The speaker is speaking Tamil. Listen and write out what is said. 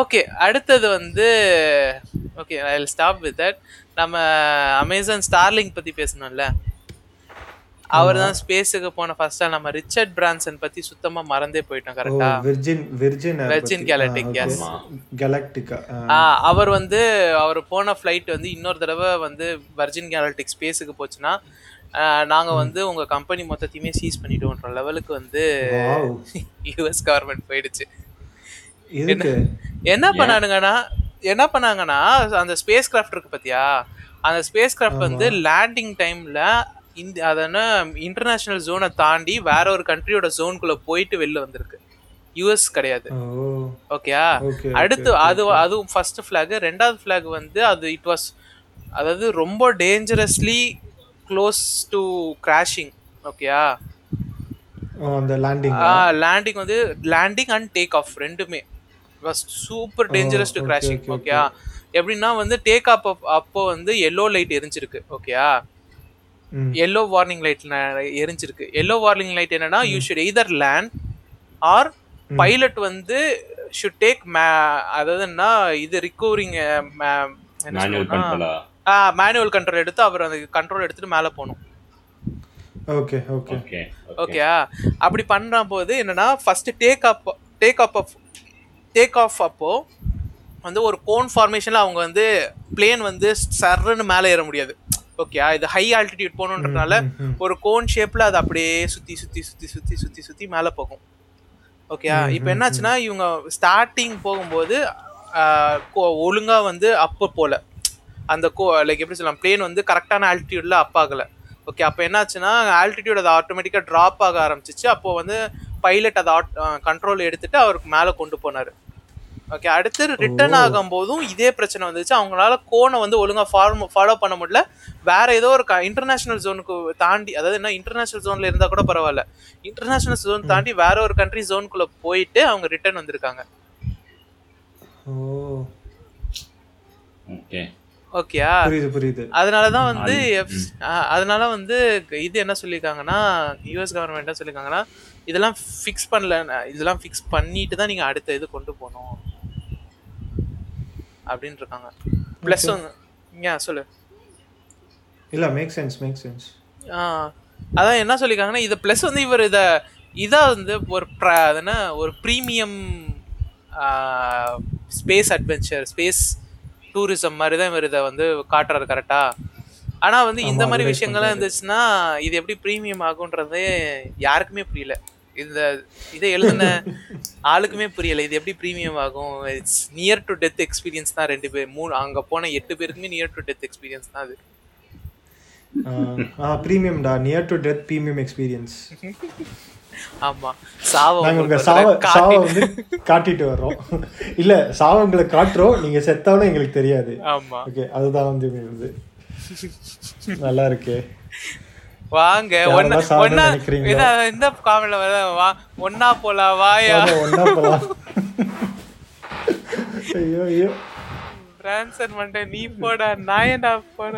ஓகே அடுத்தது வந்து okay I stop with that நம்ம அமேசான் ஸ்டார்லிங்க் பத்தி பேசணும்ல? அவர் தான் ஸ்பேஸுக்கு போன ஃபர்ஸ்டா நம்ம ரிச்சர்ட் பிரான்சன் பத்தி சுத்தமா மறந்தே போயிட்டோம் கரெக்டா Virgin Virgin Virgin Galactic, yes. கெலக்டிகா அவர் வந்து அவர் போன ஃப்ளைட் வந்து இன்னொரு தடவை வந்து வர்ஜின் கேலக்டிக் ஸ்பேஸுக்கு போச்சுன்னா நாங்க வந்து உங்க கம்பெனி மொத்தத்தையுமே சீஸ் பண்ணிடுவோன்ற லெவலுக்கு வந்து யூஎஸ் கவர்மெண்ட் போயிடுச்சு. என்ன பண்ணானுங்கன்னா என்ன பண்ணாங்கன்னா அந்த ஸ்பேஸ் கிராஃப்ட் இருக்கு பாத்தியா? அந்த ஸ்பேஸ் கிராஃப்ட் வந்து லேண்டிங் டைம்ல இந்த அதன இன்டர்நேஷனல் ஜோனை தாண்டி வேற ஒரு கண்ட்ரியோட ஜோனுக்குள்ள போயிட்டு வெளில வந்திருக்கு. யூஎஸ் கிடையாது. ஓகேயா ஓகே அடுத்து அது அதுவும் ஃபர்ஸ்ட் ஃபிளாக் ரெண்டாவது ஃபிளாக் வந்து அது இட் வாஸ் அதாவது ரொம்ப டேஞ்சரஸ்லி க்ளோஸ் டு கிராஷிங் ஓகேயா அந்த லேண்டிங் லேண்டிங் வந்து லேண்டிங் அண்ட் டேக் ஆஃப் ரெண்டுமே. Was super dangerous to crashing okay, ஓகேயா எப்படின்னா வந்து டேக் ஆஃப் அப்போ வந்து எல்லோ லைட் எரிஞ்சிருக்கு ஓகேயா ம். எல்லோ வார்னிங் லைட் எரிஞ்சிருக்கு. எல்லோ வார்னிங் லைட் என்னன்னா you should either land or pilot வந்து ஷுட் டேக் அதாவதுன்னா இது ரிகவரிங் மேனுவல் கண்ட்ரோலா மேனுவல் கண்ட்ரோல் எடுத்து அவர் அந்த கண்ட்ரோல் எடுத்துட்டு மேலே போகணும் ஓகே ஓகே ஓகே ஓகேயா அப்படி பண்ற போது என்னன்னா first take up take up take off அப்போ வந்து ஒரு கோன் ஃபார்மேஷன்ல அவங்க வந்து பிளேன் வந்து சர்ன்னு மேலே ஏற முடியாது. ஓகேயா இது ஹை ஆல்டிடியூட் போகணுன்றதுனால ஒரு கோன் ஷேப்ல அது அப்படியே சுத்தி சுத்தி சுத்தி சுத்தி சுத்தி சுத்தி மேலே போகும். ஓகேயா இப்போ என்னாச்சுன்னா இவங்க ஸ்டார்டிங் போகும்போது ஆஹ், கோ- ஒழுங்கா வந்து அப்போ போல. அந்த கோ லைக் எப்படி சொல்லலாம் பிளேன் வந்து கரெக்டான ஆல்டிடியூட்ல அப் ஆகல. ஓகே அப்போ என்னாச்சுன்னா ஆல்டிடியூட் அது ஆட்டோமேட்டிக்காக ட்ராப் ஆக ஆரம்பிச்சிச்சு. அப்போ வந்து பைலட் அதை கண்ட்ரோல் எடுத்துட்டு அவருக்கு மேலே கொண்டு போனாரு. ஓகே அடுத்து ரிட்டர்ன் ஆகும்போதும் இதே பிரச்சனை வந்துச்சு. அவங்களால கோனை வந்து ஒழுங்கா ஃபார்ம் ஃபாலோ பண்ண முடியல. வேற ஏதோ ஒரு இன்டர்நேஷனல் ஜோனுக்கு தாண்டி அதாவது என்ன இன்டர்நேஷனல் ஜோன்ல இருந்தா கூட பரவாயில்ல. இன்டர்நேஷனல் ஜோன் தாண்டி வேற ஒரு கண்ட்ரி ஜோனுக்குள்ள போயிட்டு அவங்க ரிட்டர்ன் வந்திருக்காங்க. ஓகே ஓகேயா புரியுது புரியுது. அதனால தான் வந்து அதனால வந்து இது என்ன சொல்லியிருக்காங்கன்னா யூஎஸ் கவர்மெண்ட் என்ன சொல்லியிருக்காங்கன்னா இதெல்லாம் ஃபிக்ஸ் பண்ணல இதெல்லாம் ஃபிக்ஸ் பண்ணிட்டு தான் நீங்க அடுத்த இது கொண்டு போகணும். அப்படின்னு இருக்காங்க ப்ளஸ் வந்து ஏன் சொல்லு. இல்ல மேக் சென்ஸ் மேக் சென்ஸ் அதான் என்ன சொல்லியிருக்காங்கன்னா இது ப்ளஸ் வந்து இவர் இதை இதா வந்து ஒரு என்ன? ஒரு premium space adventure space tourism மாதிரி தான் இவர் இதை வந்து காட்டுறாரு கரெக்டா ஆனா வந்து இந்த மாதிரி விஷயங்கள்லாம் இருந்துச்சுன்னா இது எப்படி ப்ரீமியம் ஆகுன்றதே யாருக்குமே புரியல. இந்த இதை எழுதின ஆளுக்குமே புரியல. இது எப்படி ப்ரீமியம் ஆகும்? It's near to death experience தான் ரெண்டு பேர். மூணு அங்க போன எட்டு பேருக்குமே நியர் டு டெத் எக்ஸ்பீரியன்ஸ் தான் அது. ஆ ப்ரீமியம்டா near to. Death premium experience ஆமா. சாவ நாங்க சாவ சாவ வந்து காட்டிட்டு வர்றோம். இல்ல சாவ உங்களை காட்டுறோம். நீங்க செத்தவனும் எங்களுக்கு தெரியாது. ஆமா. ஓகே அதுதான் வந்து நல்லா இருக்கு. வாங்க ஒன்னா ஒன்னா இந்த காமெண்ட்ல வர வா ஒன்னா போலாம் வாயா. பிரான்சன் மண்டே நீ போடா நான் ஏன்டா போட